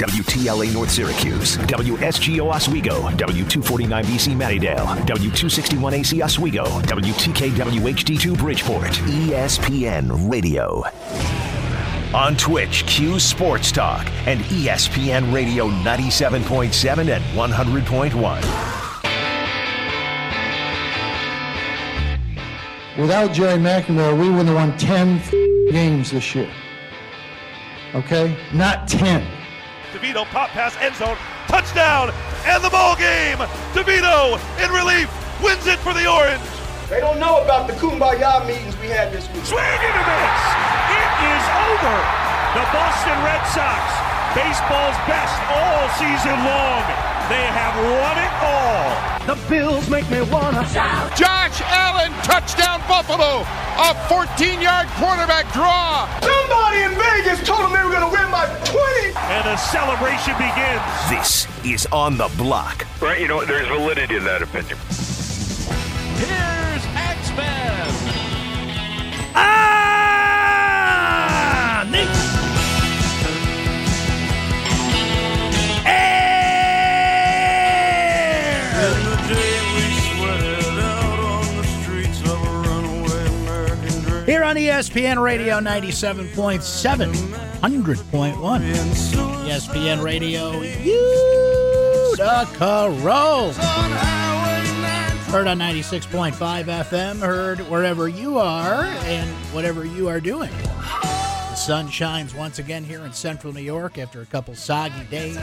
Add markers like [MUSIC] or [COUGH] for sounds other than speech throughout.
WTLA North Syracuse, WSGO Oswego, W249BC Mattydale, W261AC Oswego, WTKWHD2 Bridgeport, ESPN Radio. On Twitch, Q Sports Talk and ESPN Radio 97.7 and 100.1. Without Gerry McNamara, we wouldn't have won 10 games this year. Okay? Not 10. DeVito pop pass end zone, touchdown, and the ball game. DeVito in relief wins it for the Orange. They don't know about the kumbaya meetings we had this week. Swing and a miss. It is over. The Boston Red Sox, baseball's best all season long. They have won it all. The Bills make me wanna shout. Josh Allen, touchdown Buffalo. A 14-yard quarterback draw. Somebody in Vegas told them they were going to win by 20. And the celebration begins. This is On the Block. Right, you know, there's validity in that opinion. Here's X-Men. Ah! Nick. Here on ESPN Radio 97.7, 100.1. ESPN Radio Utica Road. Heard on 96.5 FM, heard wherever you are and whatever you are doing. The sun shines once again here in central New York after a couple soggy days.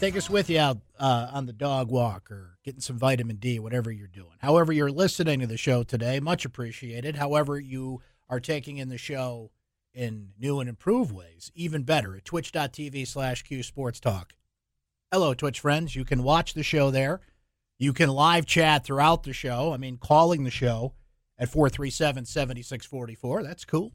Take us with you out uh, on the dog walk or getting some vitamin D, whatever you're doing. However, you're listening to the show today, much appreciated. However, you are taking in the show in new and improved ways, even better at twitch.tv slash Q Sports Talk. Hello, Twitch friends. You can watch the show there. You can live chat throughout the show. I mean, calling the show at 437 7644. That's cool.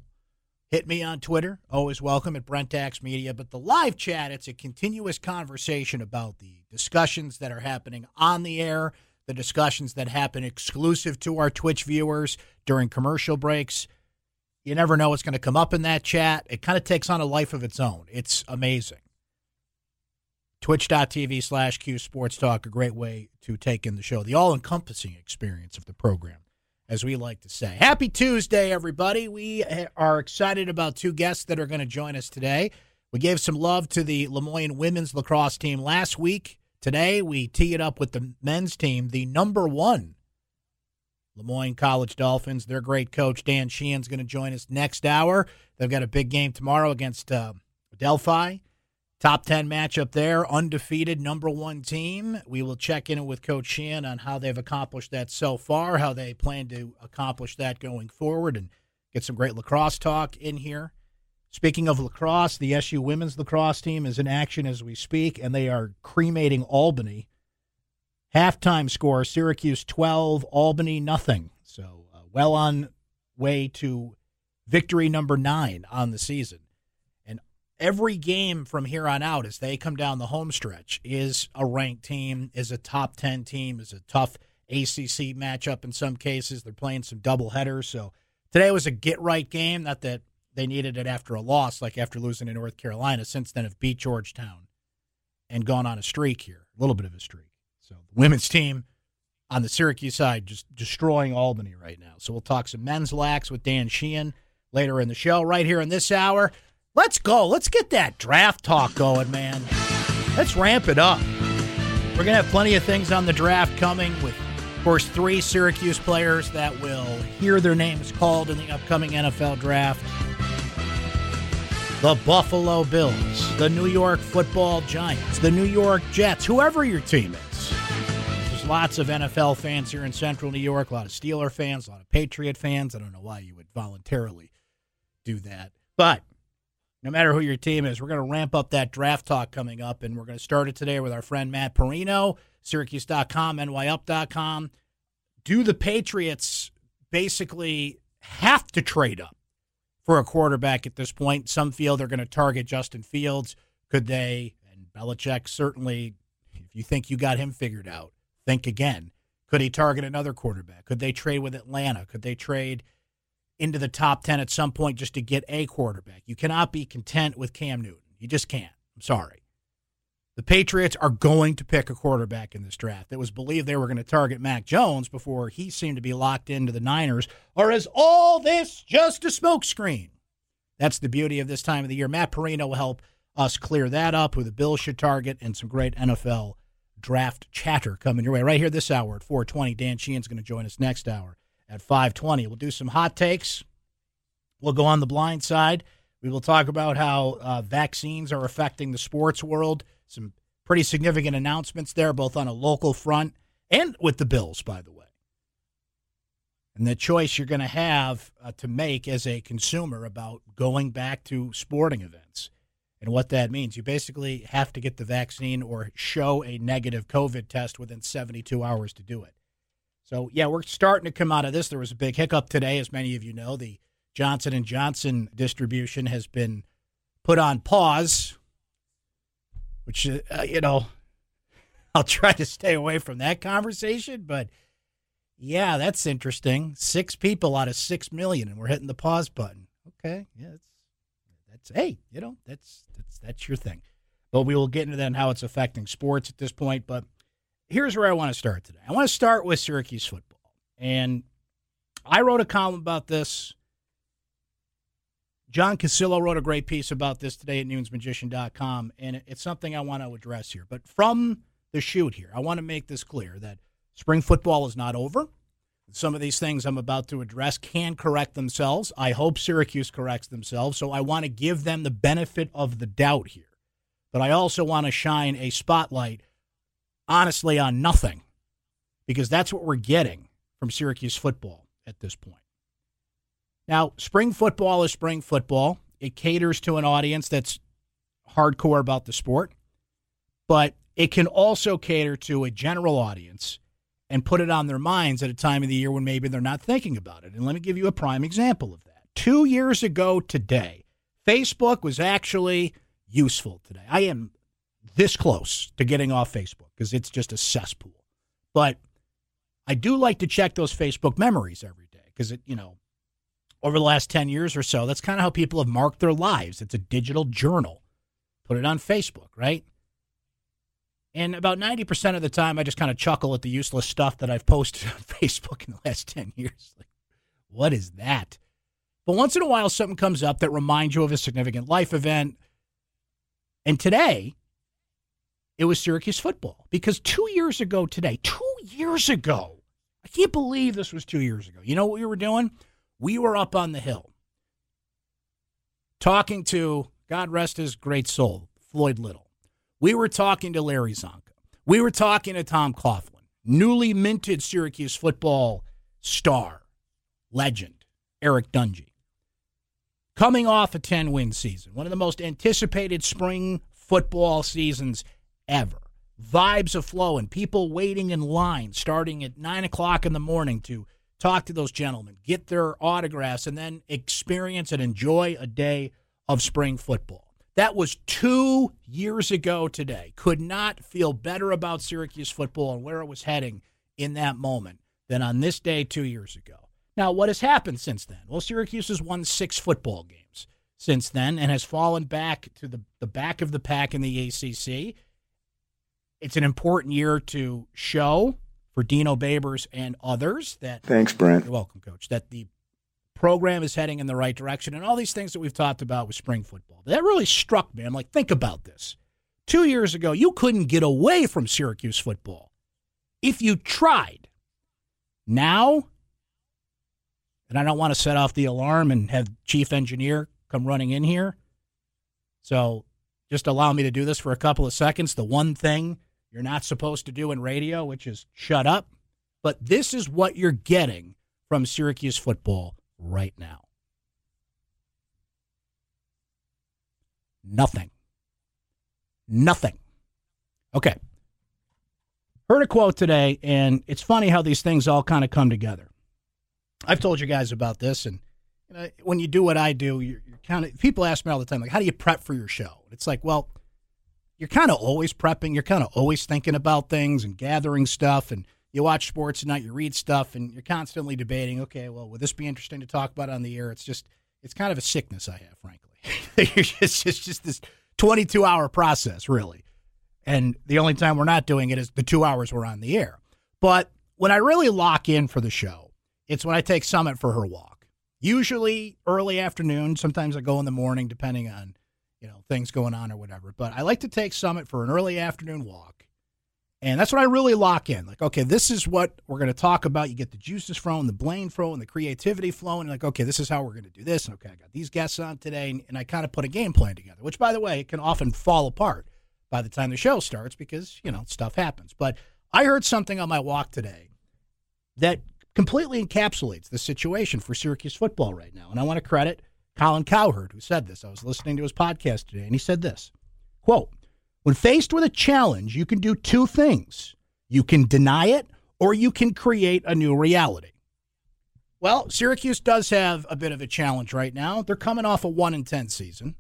Hit me on Twitter. Always welcome at Brentax Media. But the live chat, it's a continuous conversation about the discussions that are happening on the air, the discussions that happen exclusive to our Twitch viewers during commercial breaks. You never know what's going to come up in that chat. It kind of takes on a life of its own. It's amazing. Twitch.tv slash Q Sports Talk, a great way to take in the show, the all encompassing experience of the program, as we like to say. Happy Tuesday, everybody. We are excited about two guests that are going to join us today. We gave some love to the Le Moyne women's lacrosse team last week. Today, we tee it up with the men's team, the number one Le Moyne College Dolphins. Their great coach, Dan Sheehan's going to join us next hour. They've got a big game tomorrow against uh, Adelphi. Top 10 matchup there, undefeated number one team. We will check in with Coach Sheehan on how they've accomplished that so far, how they plan to accomplish that going forward, and get some great lacrosse talk in here. Speaking of lacrosse, the SU women's lacrosse team is in action as we speak, and they are cremating Albany. Halftime score Syracuse 12, Albany nothing. So uh, well on way to victory number nine on the season And every game from here on out as they come down the home stretch is a ranked team, is a top 10 team, is a tough ACC matchup in some cases. They're playing some double headers. So today was a get right game. Not that they needed it after a loss, like after losing to North Carolina. Since then, have beat Georgetown and gone on a streak here, a little bit of a streak. So the women's team on the Syracuse side just destroying Albany right now. So we'll talk some men's lax with Dan Sheehan later in the show, right here in this hour. Let's go. Let's get that draft talk going, man. Let's ramp it up. We're going to have plenty of things on the draft coming with, of course, three Syracuse players that will hear their names called in the upcoming NFL draft. The Buffalo Bills, the New York football Giants, the New York Jets, whoever your team is. Lots of NFL fans here in central New York, a lot of Steeler fans, a lot of Patriot fans. I don't know why you would voluntarily do that. But no matter who your team is, we're going to ramp up that draft talk coming up, and we're going to start it today with our friend Matt Parrino, Syracuse.com, NYUp.com. Do the Patriots basically have to trade up for a quarterback at this point? Some feel they're going to target Justin Fields. Could they? And Belichick certainly, if you think you got him figured out, think again. Could he target another quarterback? Could they trade with Atlanta? Could they trade – into the top 10 at some point just to get a quarterback. You cannot be content with Cam Newton. You just can't. I'm sorry. The Patriots are going to pick a quarterback in this draft. It was believed they were going to target Mac Jones before he seemed to be locked into the Niners. Or is all this just a smokescreen? That's the beauty of this time of the year. Matt Parrino will help us clear that up, who the Bills should target, and some great NFL draft chatter coming your way right here this hour at 420. Dan Sheehan's going to join us next hour at 520. We'll do some hot takes. We'll go on the blind side. We will talk about how uh, vaccines are affecting the sports world. Some pretty significant announcements there, both on a local front and with the Bills, by the way. And the choice you're going to have uh, to make as a consumer about going back to sporting events and what that means. You basically have to get the vaccine or show a negative COVID test within 72 hours to do it. So, yeah, we're starting to come out of this. There was a big hiccup today, as many of you know. The Johnson and Johnson distribution has been put on pause which uh, you know [LAUGHS] I'll try to stay away from that conversation, but yeah, that's interesting. Six people out of six million, and we're hitting the pause button. Okay, yeah, that's that's hey, you know that's that's that's your thing. But we will get into that and how it's affecting sports at this point. But here's where I want to start today. I want to start with Syracuse football, and I wrote a column about this John Cassillo wrote a great piece about this today at nunesmagician.com, and it's something I want to address here. But from the shoot here, I want to make this clear that spring football is not over. Some of these things I'm about to address can correct themselves. I hope Syracuse corrects themselves, so I want to give them the benefit of the doubt here. But I also want to shine a spotlight, honestly, on nothing, because that's what we're getting from Syracuse football at this point. Now, spring football is spring football. It caters to an audience that's hardcore about the sport, but it can also cater to a general audience and put it on their minds at a time of the year when maybe they're not thinking about it. And let me give you a prime example of that. Two years ago today, Facebook was actually useful today. I am this close to getting off Facebook because it's just a cesspool. But I do like to check those Facebook memories every day because it, you know, over the last 10 years or so. That's kind of how people have marked their lives. It's a digital journal. Put it on Facebook, right? And about 90% of the time, I just kind of chuckle at the useless stuff that I've posted [LAUGHS] on Facebook in the last 10 years. Like, what is that? But once in a while, something comes up that reminds you of a significant life event. And today, it was Syracuse football. Because two years ago today, two years ago, I can't believe this was two years ago. You know what we were doing? we were up on the hill talking to, God rest his great soul, Floyd Little. We were talking to Larry Csonka. We were talking to Tom Coughlin, newly minted Syracuse football star, legend, Eric Dungey. Coming off a 10 win season, one of the most anticipated spring football seasons ever. Vibes of flowing, people waiting in line starting at 9 o'clock in the morning to talk to those gentlemen, get their autographs, and then experience and enjoy a day of spring football. That was two years ago today. Could not feel better about Syracuse football and where it was heading in that moment than on this day two years ago. Now, what has happened since then? Well, Syracuse has won six football games since then and has fallen back to the, the back of the pack in the ACC. It's an important year to show for Dino Babers and others that Thanks, Brent. You're welcome, coach. That the program is heading in the right direction and all these things that we've talked about with spring football. That really struck me. I'm like, think about this. Two years ago, you couldn't get away from Syracuse football if you tried. Now, and I don't want to set off the alarm and have chief engineer come running in here. So just allow me to do this for a couple of seconds. The one thing you're not supposed to do in radio, which is shut up. But this is what you're getting from Syracuse football right now. Nothing. Nothing. Okay. Heard a quote today, and it's funny how these things all kind of come together. I've told you guys about this, and you know, when you do what I do, you're, you're kind of people ask me all the time, like, how do you prep for your show? It's like, well, you're kind of always prepping. You're kind of always thinking about things and gathering stuff. And you watch sports at night, you read stuff, and you're constantly debating. Okay, well, would this be interesting to talk about on the air? It's just, it's kind of a sickness I have, frankly. [LAUGHS] it's just, just this 22 hour process, really. And the only time we're not doing it is the two hours we're on the air. But when I really lock in for the show, it's when I take Summit for her walk. Usually early afternoon. Sometimes I go in the morning, depending on you know things going on or whatever. But I like to take Summit for an early afternoon walk, and that's what I really lock in. Like, okay, this is what we're going to talk about. You get the juices flowing, the blame flowing, the creativity flowing. Like, okay, this is how we're going to do this. And okay, I got these guests on today, and, and I kind of put a game plan together. Which, by the way, it can often fall apart by the time the show starts because you know stuff happens. But I heard something on my walk today that completely encapsulates the situation for Syracuse football right now. And I want to credit Colin Cowherd, who said this. I was listening to his podcast today, and he said this quote, When faced with a challenge, you can do two things you can deny it or you can create a new reality. Well, Syracuse does have a bit of a challenge right now. They're coming off a 1 in 10 season.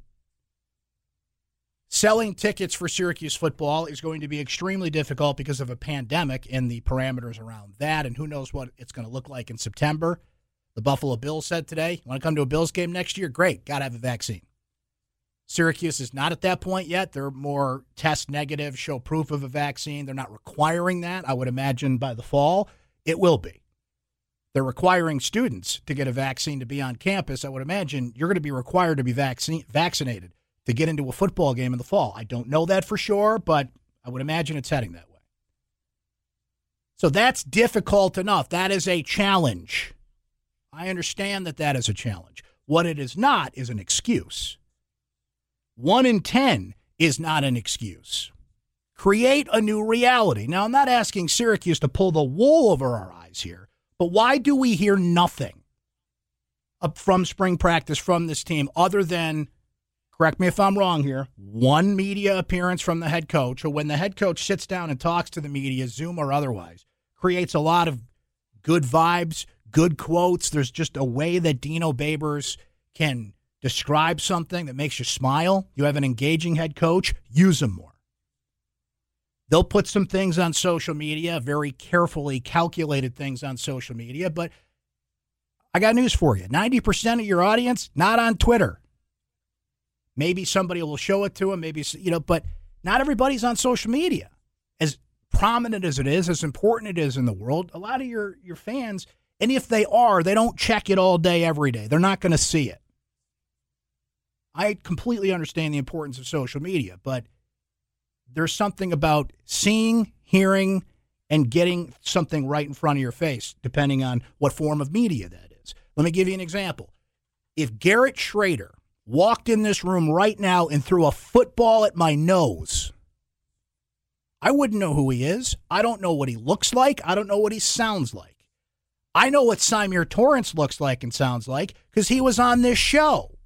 Selling tickets for Syracuse football is going to be extremely difficult because of a pandemic and the parameters around that, and who knows what it's going to look like in September. The Buffalo Bills said today, want to come to a Bills game next year? Great, got to have a vaccine. Syracuse is not at that point yet. They're more test negative, show proof of a vaccine. They're not requiring that. I would imagine by the fall, it will be. They're requiring students to get a vaccine to be on campus. I would imagine you're going to be required to be vaccine, vaccinated to get into a football game in the fall. I don't know that for sure, but I would imagine it's heading that way. So that's difficult enough. That is a challenge. I understand that that is a challenge. What it is not is an excuse. One in 10 is not an excuse. Create a new reality. Now, I'm not asking Syracuse to pull the wool over our eyes here, but why do we hear nothing from spring practice from this team other than correct me if I'm wrong here, one media appearance from the head coach, or when the head coach sits down and talks to the media, Zoom or otherwise, creates a lot of good vibes, good quotes. There's just a way that Dino Babers can describe something that makes you smile. You have an engaging head coach, use them more. They'll put some things on social media, very carefully calculated things on social media, but I got news for you 90% of your audience, not on Twitter. Maybe somebody will show it to them, maybe, you know, but not everybody's on social media. As prominent as it is, as important it is in the world, a lot of your, your fans, and if they are, they don't check it all day, every day. They're not going to see it. I completely understand the importance of social media, but there's something about seeing, hearing, and getting something right in front of your face, depending on what form of media that is. Let me give you an example. If Garrett Shrader walked in this room right now and threw a football at my nose, I wouldn't know who he is. I don't know what he looks like. I don't know what he sounds like. I know what Symir Torrence looks like and sounds like because he was on this show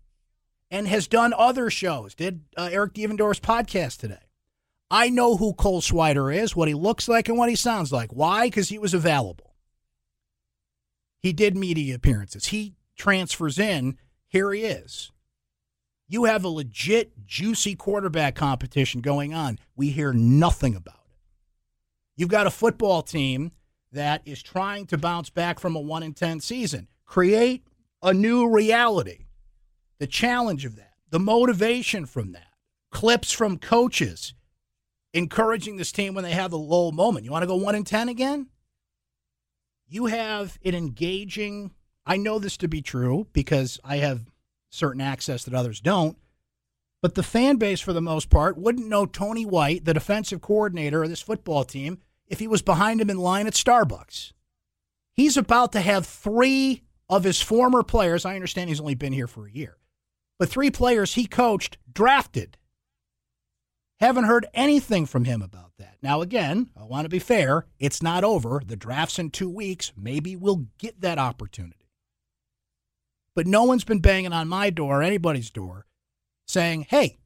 and has done other shows. Did uh, Eric Devendorf's podcast today. I know who Cole Swider is, what he looks like, and what he sounds like. Why? Because he was available. He did media appearances. He transfers in. Here he is. You have a legit, juicy quarterback competition going on. We hear nothing about it. You've got a football team that is trying to bounce back from a 1 in 10 season. Create a new reality. The challenge of that, the motivation from that, clips from coaches encouraging this team when they have a low moment. You want to go 1 in 10 again? You have an engaging, I know this to be true because I have certain access that others don't. But the fan base, for the most part, wouldn't know Tony White, the defensive coordinator of this football team, if he was behind him in line at Starbucks. He's about to have three of his former players. I understand he's only been here for a year, but three players he coached drafted. Haven't heard anything from him about that. Now, again, I want to be fair. It's not over. The draft's in two weeks. Maybe we'll get that opportunity. But no one's been banging on my door or anybody's door saying, hey,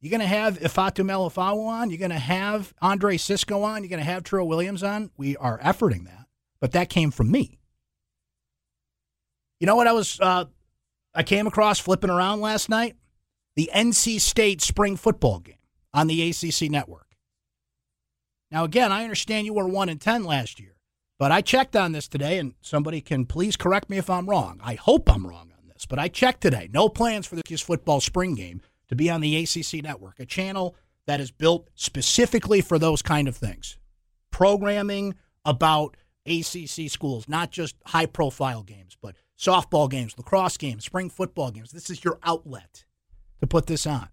you're going to have Ifeatu Melifonwu on? You're going to have Andre Cisco on? You're going to have Trill Williams on? We are efforting that. But that came from me. You know what I was, uh, I came across flipping around last night? The NC State spring football game on the ACC network. Now, again, I understand you were 1 in 10 last year. But I checked on this today, and somebody can please correct me if I'm wrong. I hope I'm wrong on this, but I checked today. No plans for the football spring game to be on the ACC network, a channel that is built specifically for those kind of things. Programming about ACC schools, not just high profile games, but softball games, lacrosse games, spring football games. This is your outlet to put this on.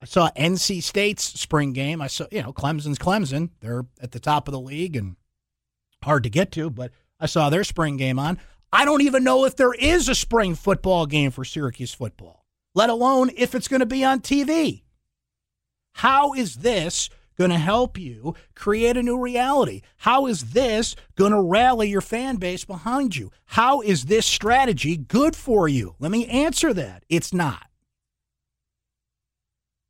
I saw NC State's spring game. I saw, you know, Clemson's Clemson. They're at the top of the league and hard to get to, but I saw their spring game on. I don't even know if there is a spring football game for Syracuse football, let alone if it's going to be on TV. How is this going to help you create a new reality? How is this going to rally your fan base behind you? How is this strategy good for you? Let me answer that. It's not.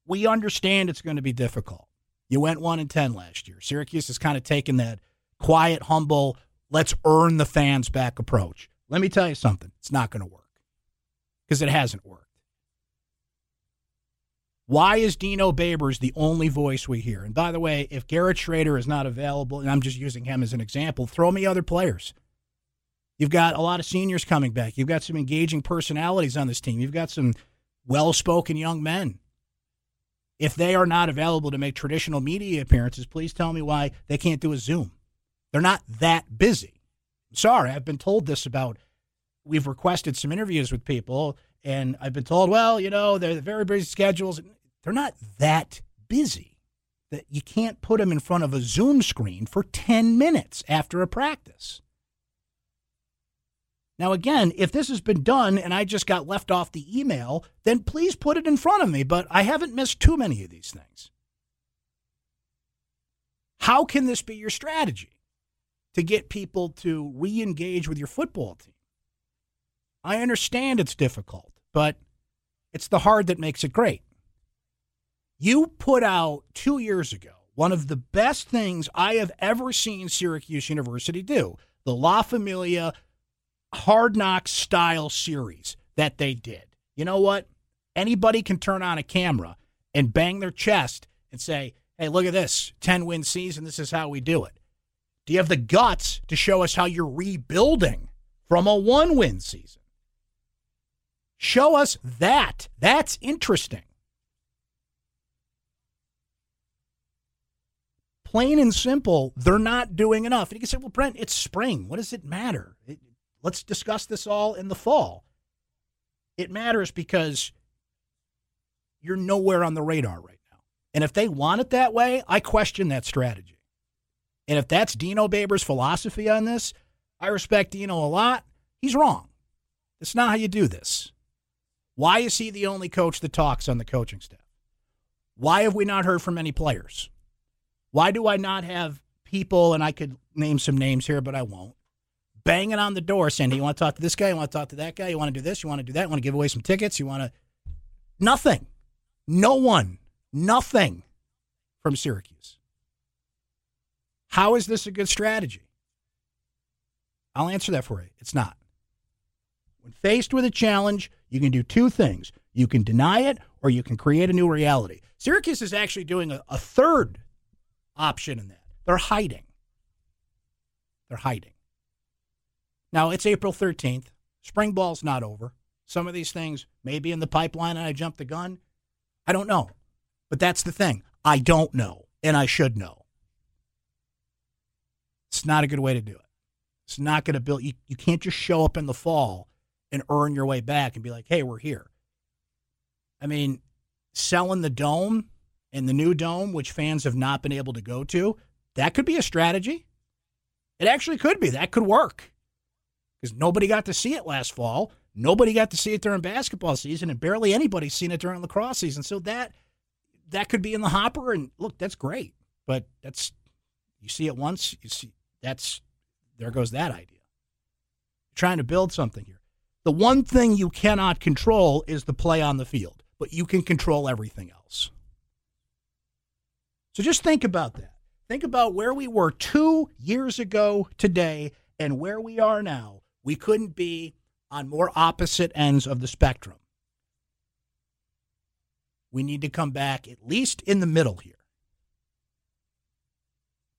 We understand it's going to be difficult. You went 1 and 10 last year. Syracuse has kind of taken that quiet, humble, let's earn the fans back approach. Let me tell you something. It's not going to work because it hasn't worked. Why is Dino Babers the only voice we hear? And by the way, if Garrett Shrader is not available, and I'm just using him as an example, throw me other players. You've got a lot of seniors coming back. You've got some engaging personalities on this team. You've got some well spoken young men. If they are not available to make traditional media appearances, please tell me why they can't do a Zoom. They're not that busy. sorry, I've been told this about. We've requested some interviews with people, and I've been told, well, you know, they're very busy schedules. They're not that busy that you can't put them in front of a Zoom screen for 10 minutes after a practice. Now, again, if this has been done and I just got left off the email, then please put it in front of me. But I haven't missed too many of these things. How can this be your strategy to get people to re engage with your football team? I understand it's difficult, but it's the hard that makes it great. You put out two years ago one of the best things I have ever seen Syracuse University do the La Familia hard knock style series that they did. You know what? Anybody can turn on a camera and bang their chest and say, hey, look at this 10 win season. This is how we do it. Do you have the guts to show us how you're rebuilding from a one win season? Show us that. That's interesting. Plain and simple, they're not doing enough. And you can say, well, Brent, it's spring. What does it matter? It, Let's discuss this all in the fall. It matters because you're nowhere on the radar right now. And if they want it that way, I question that strategy. And if that's Dino Babers' philosophy on this, I respect Dino a lot. He's wrong. That's not how you do this. Why is he the only coach that talks on the coaching staff? Why have we not heard from any players? Why do I not have people, and I could name some names here, but I won't, banging on the door saying, hey, you want to talk to this guy? You want to talk to that guy? You want to do this? You want to do that? You want to give away some tickets? You want to. Nothing. No one. Nothing from Syracuse. How is this a good strategy? I'll answer that for you. It's not. When faced with a challenge, you can do two things you can deny it or you can create a new reality. Syracuse is actually doing a, a third option in that. They're hiding. They're hiding. Now, it's April 13th. Spring ball's not over. Some of these things may be in the pipeline and I jumped the gun. I don't know. But that's the thing. I don't know, and I should know. It's not a good way to do it. It's not going to build, you, you can't just show up in the fall and earn your way back and be like, hey, we're here. I mean, selling the dome and the new dome, which fans have not been able to go to, that could be a strategy. It actually could be. That could work because nobody got to see it last fall. Nobody got to see it during basketball season, and barely anybody's seen it during lacrosse season. So that that could be in the hopper. And look, that's great, but that's you see it once, you see that's there goes that idea. trying to build something here. The one thing you cannot control is the play on the field, but you can control everything else. So just think about that. Think about where we were two years ago today and where we are now we couldn't be on more opposite ends of the spectrum. We need to come back at least in the middle here.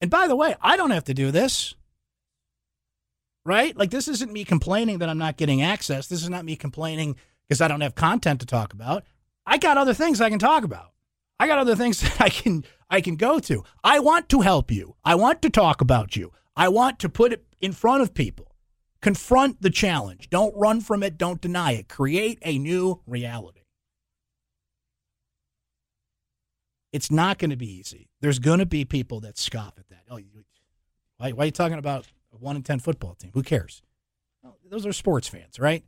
And by the way, I don't have to do this. Right? Like, this isn't me complaining that I'm not getting access. This is not me complaining because I don't have content to talk about. I got other things I can talk about. I got other [LAUGHS] things that I can I can go to. I want to help you. I want to talk about you. I want to put it in front of people. Confront the challenge. Don't run from it. Don't deny it. Create a new reality. It's not going to be easy. There's going to be people that scoff at that. Oh, why, why are you talking about a 1 in 10 football team? Who cares? Those are sports fans, right?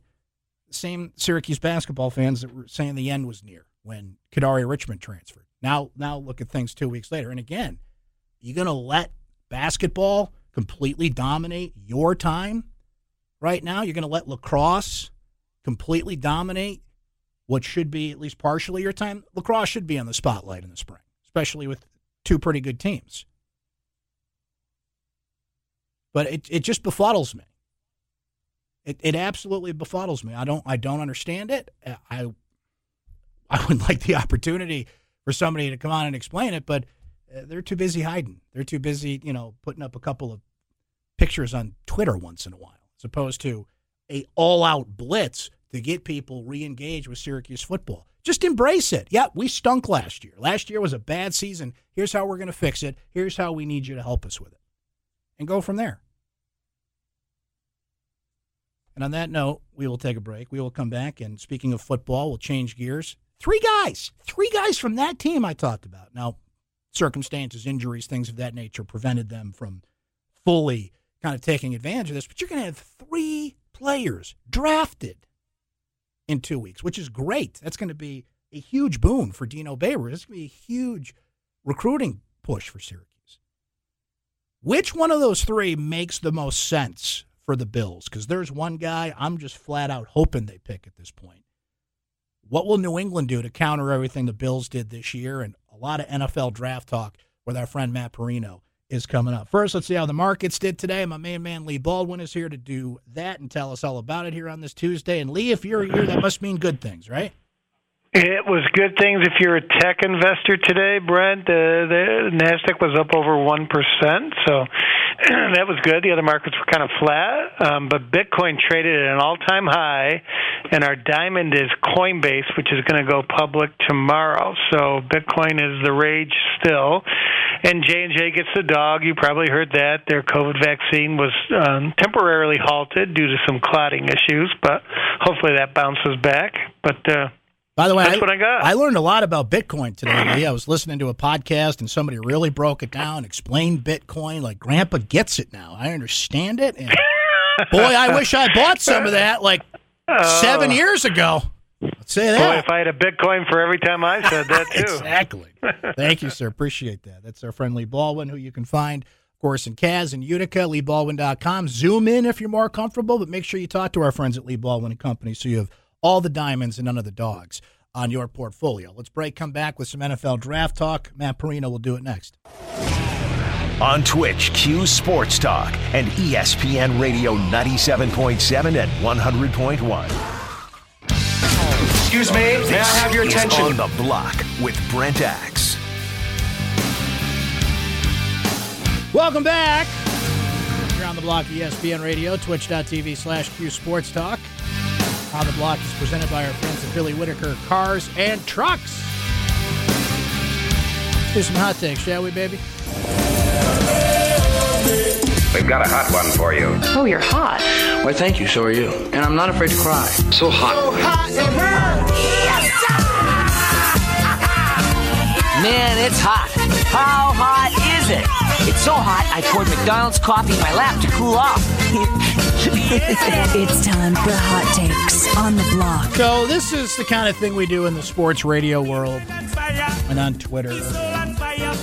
Same Syracuse basketball fans that were saying the end was near when Kadary Richmond transferred. Now, now look at things two weeks later. And again, you going to let basketball completely dominate your time right now? You're going to let lacrosse completely dominate what should be at least partially your time? Lacrosse should be on the spotlight in the spring, especially with two pretty good teams. But it, it just befuddles me. It, it absolutely befuddles me. I don't I don't understand it. I I would [LAUGHS] like the opportunity for somebody to come on and explain it, but uh, they're too busy hiding. They're too busy, you know, putting up a couple of pictures on Twitter once in a while, as opposed to a all-out blitz to get people re-engaged with Syracuse football. Just embrace it. Yeah, we stunk last year. Last year was a bad season. Here's how we're going to fix it. Here's how we need you to help us with it, and go from there. And on that note, we will take a break. We will come back. And speaking of football, we'll change gears. Three guys, three guys from that team I talked about. Now, circumstances, injuries, things of that nature prevented them from fully kind of taking advantage of this. But you're going to have three players drafted in two weeks, which is great. That's going to be a huge boon for Dino Babers. It's going to be a huge recruiting push for Syracuse. Which one of those three makes the most sense for the Bills because there's one guy I'm just flat out hoping they pick at this point. What will New England do to counter everything the Bills did this year? And a lot of NFL draft talk with our friend Matt Parrino is coming up. First, let's see how the markets did today. My main man Lee Baldwin is here to do that and tell us all about it here on this Tuesday. And Lee, if you're here, that must mean good things, right? It was good things if you're a tech investor today, Brent. Uh, the Nasdaq was up over one percent, so [CLEARS THROAT] that was good. The other markets were kind of flat, um, but Bitcoin traded at an all-time high, and our diamond is Coinbase, which is going to go public tomorrow. So Bitcoin is the rage still, and J and J gets the dog. You probably heard that their COVID vaccine was um, temporarily halted due to some clotting issues, but hopefully that bounces back. But uh, by the way, That's I, what I got. I learned a lot about Bitcoin today. Lee. I was listening to a podcast and somebody really broke it down, explained Bitcoin. Like Grandpa gets it now. I understand it. And [LAUGHS] boy, I wish I bought some of that like oh. seven years ago. Let's say that. Boy, if I had a Bitcoin for every time I said that [LAUGHS] too. exactly. Thank you, sir. Appreciate that. That's our friend Lee Baldwin, who you can find, of course, in Caz and Utica, LeeBaldwin.com. Zoom in if you're more comfortable, but make sure you talk to our friends at Lee Baldwin and Company so you have all the diamonds and none of the dogs on your portfolio. Let's break, come back with some NFL draft talk. Matt Parrino will do it next. On Twitch, Q Sports Talk and ESPN Radio 97.7 and 100.1. Excuse me, may I have your Is attention? on the block with Brent Axe. Welcome back. You're on the block ESPN Radio, twitch.tv slash Q Sports Talk. On the block is presented by our friends at Billy Whitaker Cars and Trucks. Let's do some hot takes, shall we, baby? We've got a hot one for you. Oh, you're hot. Why, thank you. So are you. And I'm not afraid to cry. So hot. [LAUGHS] Man, it's hot. How hot is it? It's so hot, I poured McDonald's coffee in my lap to cool off. [LAUGHS] It's time for hot takes on the block. So, this is the kind of thing we do in the sports radio world and on Twitter,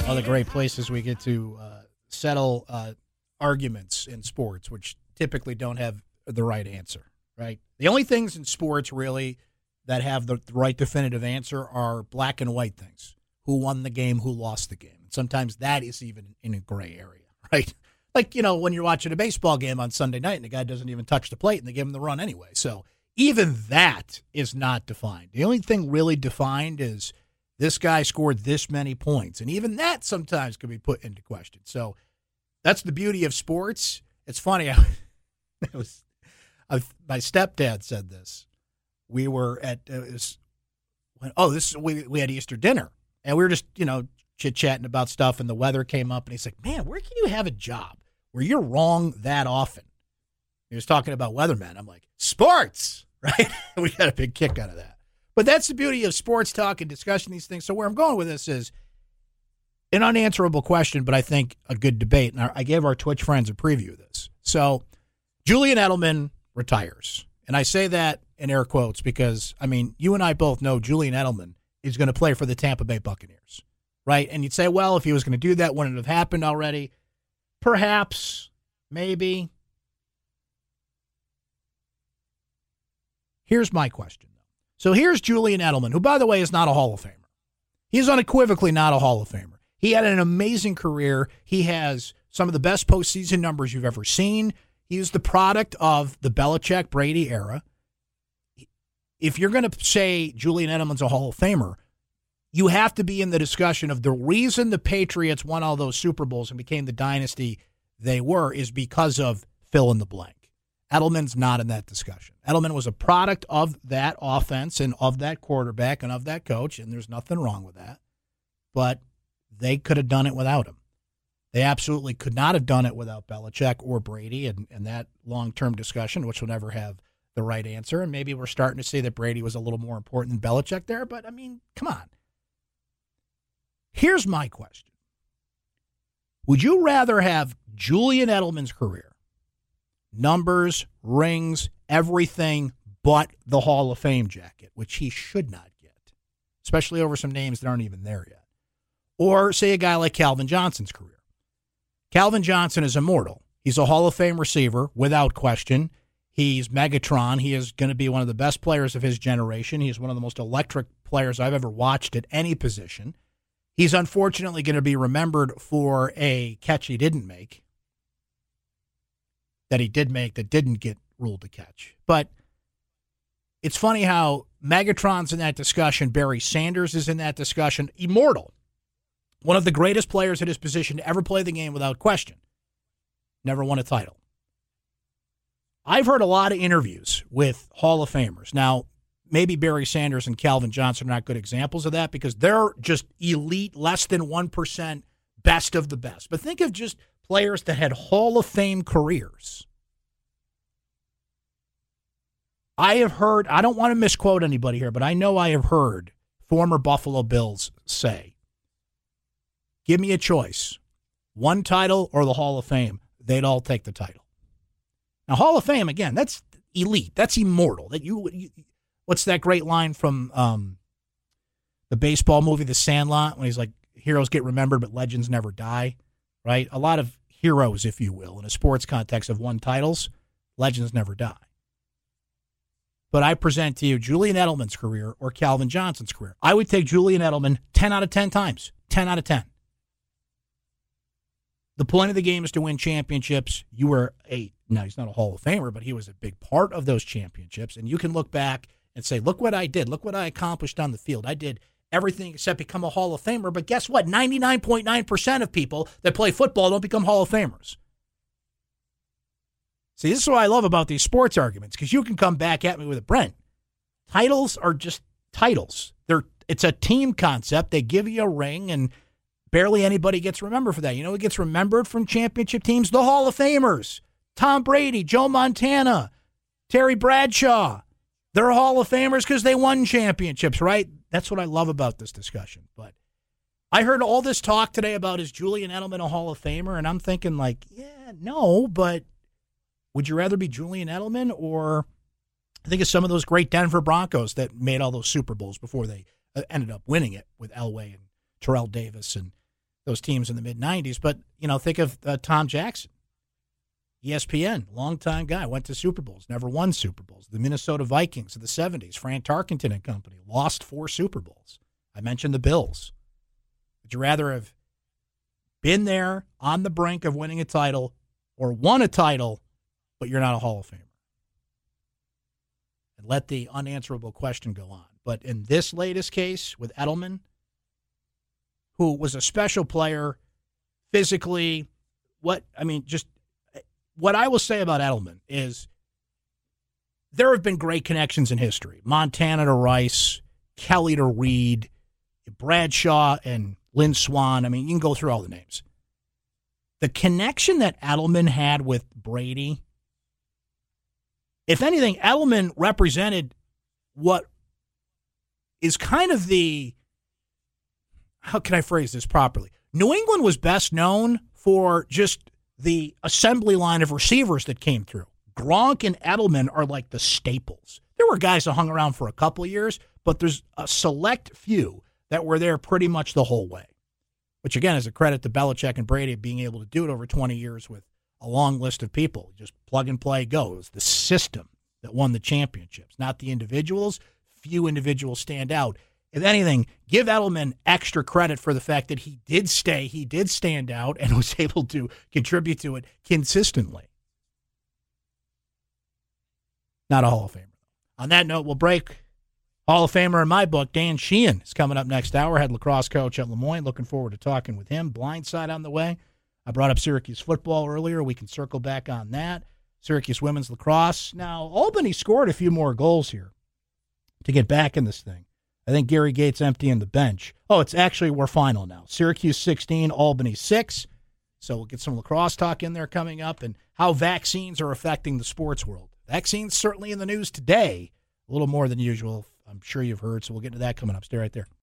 other great places we get to uh, settle uh, arguments in sports, which typically don't have the right answer, right? The only things in sports really that have the right definitive answer are black and white things who won the game, who lost the game. Sometimes that is even in a gray area, [LAUGHS] right? Like, you know, when you're watching a baseball game on Sunday night and the guy doesn't even touch the plate and they give him the run anyway. So even that is not defined. The only thing really defined is this guy scored this many points. And even that sometimes can be put into question. So that's the beauty of sports. It's funny. I, [LAUGHS] I was, I, my stepdad said this. we were at uh, was, when, oh this we we had Easter dinner and we were just you know chit chatting about stuff and the weather came up and he's like, man, where can you have a job where you're wrong that often? He was talking about weathermen. I'm like, sports, [LAUGHS] right? we got a big kick out of that. But that's the beauty of sports talk and discussing these things. So where I'm going with this is an unanswerable question, but I think a good debate. And I gave our Twitch friends a preview of this. So Julian Edelman retires. And I say that in air quotes because, I mean, you and I both know Julian Edelman is going to play for the Tampa Bay Buccaneers, right? And you'd say, well, if he was going to do that, wouldn't it have happened already? Perhaps, maybe. Here's my question, though. So here's Julian Edelman, who, by the way, is not a Hall of Famer. He's unequivocally not a Hall of Famer. He had an amazing career. He has some of the best postseason numbers you've ever seen. He is the product of the Belichick Brady era. If you're going to say Julian Edelman's a Hall of Famer, you have to be in the discussion of the reason the Patriots won all those Super Bowls and became the dynasty they were is because of fill in the blank. Edelman's not in that discussion. Edelman was a product of that offense and of that quarterback and of that coach, and there's nothing wrong with that. But they could have done it without him. They absolutely could not have done it without Belichick or Brady and, and that long term discussion, which will never have the right answer. And maybe we're starting to see that Brady was a little more important than Belichick there, but I mean, come on. Here's my question Would you rather have Julian Edelman's career, numbers, rings, everything but the Hall of Fame jacket, which he should not get, especially over some names that aren't even there yet? Or say a guy like Calvin Johnson's career. Calvin Johnson is immortal. He's a Hall of Fame receiver without question. He's Megatron. He is going to be one of the best players of his generation. He's one of the most electric players I've ever watched at any position. He's unfortunately going to be remembered for a catch he didn't make, that he did make that didn't get ruled a catch. But it's funny how Megatron's in that discussion, Barry Sanders is in that discussion, immortal one of the greatest players at his position to ever play the game without question. Never won a title. I've heard a lot of interviews with Hall of Famers. Now, maybe Barry Sanders and Calvin Johnson are not good examples of that because they're just elite, less than 1%, best of the best. But think of just players that had Hall of Fame careers. I have heard, I don't want to misquote anybody here, but I know I have heard former Buffalo Bills say Give me a choice one title or the Hall of Fame. They'd all take the title. Now, Hall of Fame, again, that's elite. That's immortal. That you, you what's that great line from um, the baseball movie The Sandlot when he's like, heroes get remembered, but legends never die, right? A lot of heroes, if you will, in a sports context have won titles, legends never die. But I present to you Julian Edelman's career or Calvin Johnson's career. I would take Julian Edelman 10 out of 10 times. 10 out of 10. The point of the game is to win championships. You were a now he's not a Hall of Famer, but he was a big part of those championships. And you can look back and say, look what I did. Look what I accomplished on the field. I did everything except become a Hall of Famer. But guess what? 99.9% of people that play football don't become Hall of Famers. See, this is what I love about these sports arguments because you can come back at me with a Brent. Titles are just titles. They're it's a team concept. They give you a ring and barely anybody gets remembered for that. You know who gets remembered from championship teams? The Hall of Famers. Tom Brady, Joe Montana, Terry Bradshaw. They're Hall of Famers because they won championships, right? That's what I love about this discussion. But I heard all this talk today about is Julian Edelman a Hall of Famer? And I'm thinking, like, yeah, no, but would you rather be Julian Edelman or I think of some of those great Denver Broncos that made all those Super Bowls before they uh, ended up winning it with Elway and Terrell Davis and those teams in the mid 90s. But, you know, think of uh, Tom Jackson, ESPN, longtime guy, went to Super Bowls, never won Super Bowls. The Minnesota Vikings of the 70s, Fran Tarkenton and company, lost four Super Bowls. I mentioned the Bills. Would you rather have been there on the brink of winning a title or won a title, but you're not a Hall of Famer? And let the unanswerable question go on. But in this latest case with Edelman, who was a special player physically. What I mean, just what I will say about Edelman is there have been great connections in history. Montana to Rice, Kelly to Reed, Bradshaw and Lynn Swann. I mean, you can go through all the names. The connection that Edelman had with Brady, if anything, Edelman represented what is kind of the how can I phrase this properly? New England was best known for just the assembly line of receivers that came through. Gronk and Edelman are like the staples. There were guys that hung around for a couple years, but there's a select few that were there pretty much the whole way. Which again is a credit to Belichick and Brady being able to do it over 20 years with a long list of people. Just plug and play, go. It was the system that won the championships, not the individuals. Few individuals stand out. If anything, give Edelman extra credit for the fact that he did stay, he did stand out, and [LAUGHS] was able to contribute to it consistently. Not a Hall of Famer. On that note, we'll break. Hall of Famer in my book, Dan Sheehan, is coming up next hour. Head lacrosse coach at Le Moyne. Looking forward to talking with him. Blindside on the way. I brought up Syracuse football earlier. We can circle back on that. Syracuse women's lacrosse. Now, Albany scored a few more goals here to get back in this thing. I think Gary Gait's emptying the bench. Oh, it's actually, we're final now. Syracuse 16, Albany 6. So we'll get some lacrosse talk in there coming up and how vaccines are affecting the sports world. Vaccines certainly in the news today, a little more than usual. I'm sure you've heard. So we'll get into that coming up. Stay right there.